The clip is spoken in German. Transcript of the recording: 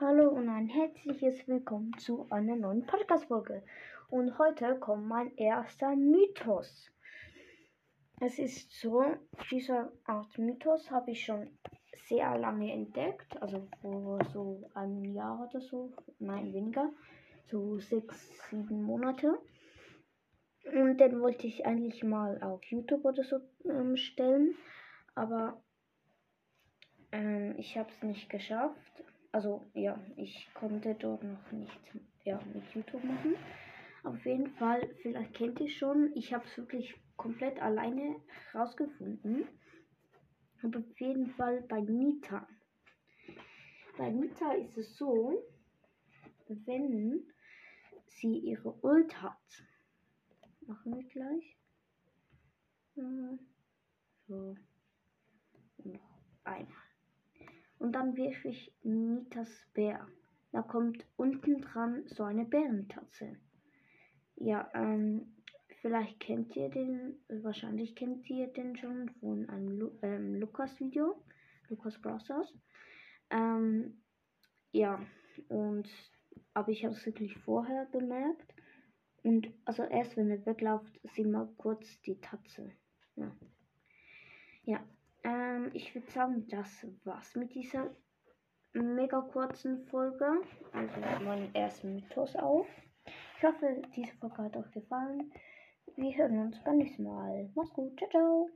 Hallo und ein herzliches Willkommen zu einer neuen Podcast-Folge. Und heute kommt mein erster Mythos. Es ist so, diese Art Mythos habe ich schon sehr lange entdeckt, also vor so einem Jahr oder so, nein, weniger, so sechs, sieben Monate. Und den wollte ich eigentlich mal auf YouTube oder so ähm, stellen, aber ähm, ich habe es nicht geschafft also ja, ich konnte dort noch nicht ja, mit YouTube machen. Auf jeden Fall, vielleicht kennt ihr schon, ich habe es wirklich komplett alleine rausgefunden. Aber auf jeden Fall bei Nita. Bei Nita ist es so, wenn sie ihre Ult hat, machen wir gleich. So. Noch einmal. Und dann wirf ich Nitas Bär. Da kommt unten dran so eine Bärentatze. Ja, ähm, vielleicht kennt ihr den, wahrscheinlich kennt ihr den schon von einem Lu ähm, Lukas-Video, Lukas Brothers. Ähm, ja, und, aber ich habe es wirklich vorher bemerkt. Und also erst wenn er weglauft, sieht man kurz die Tatze. Ja. Ja, ähm, ich würde sagen, das war's mit dieser mega kurzen Folge. Also meinen ersten Mythos auf. Ich hoffe, diese Folge hat euch gefallen. Wir hören uns beim nächsten Mal. Mach's gut. Ciao, ciao.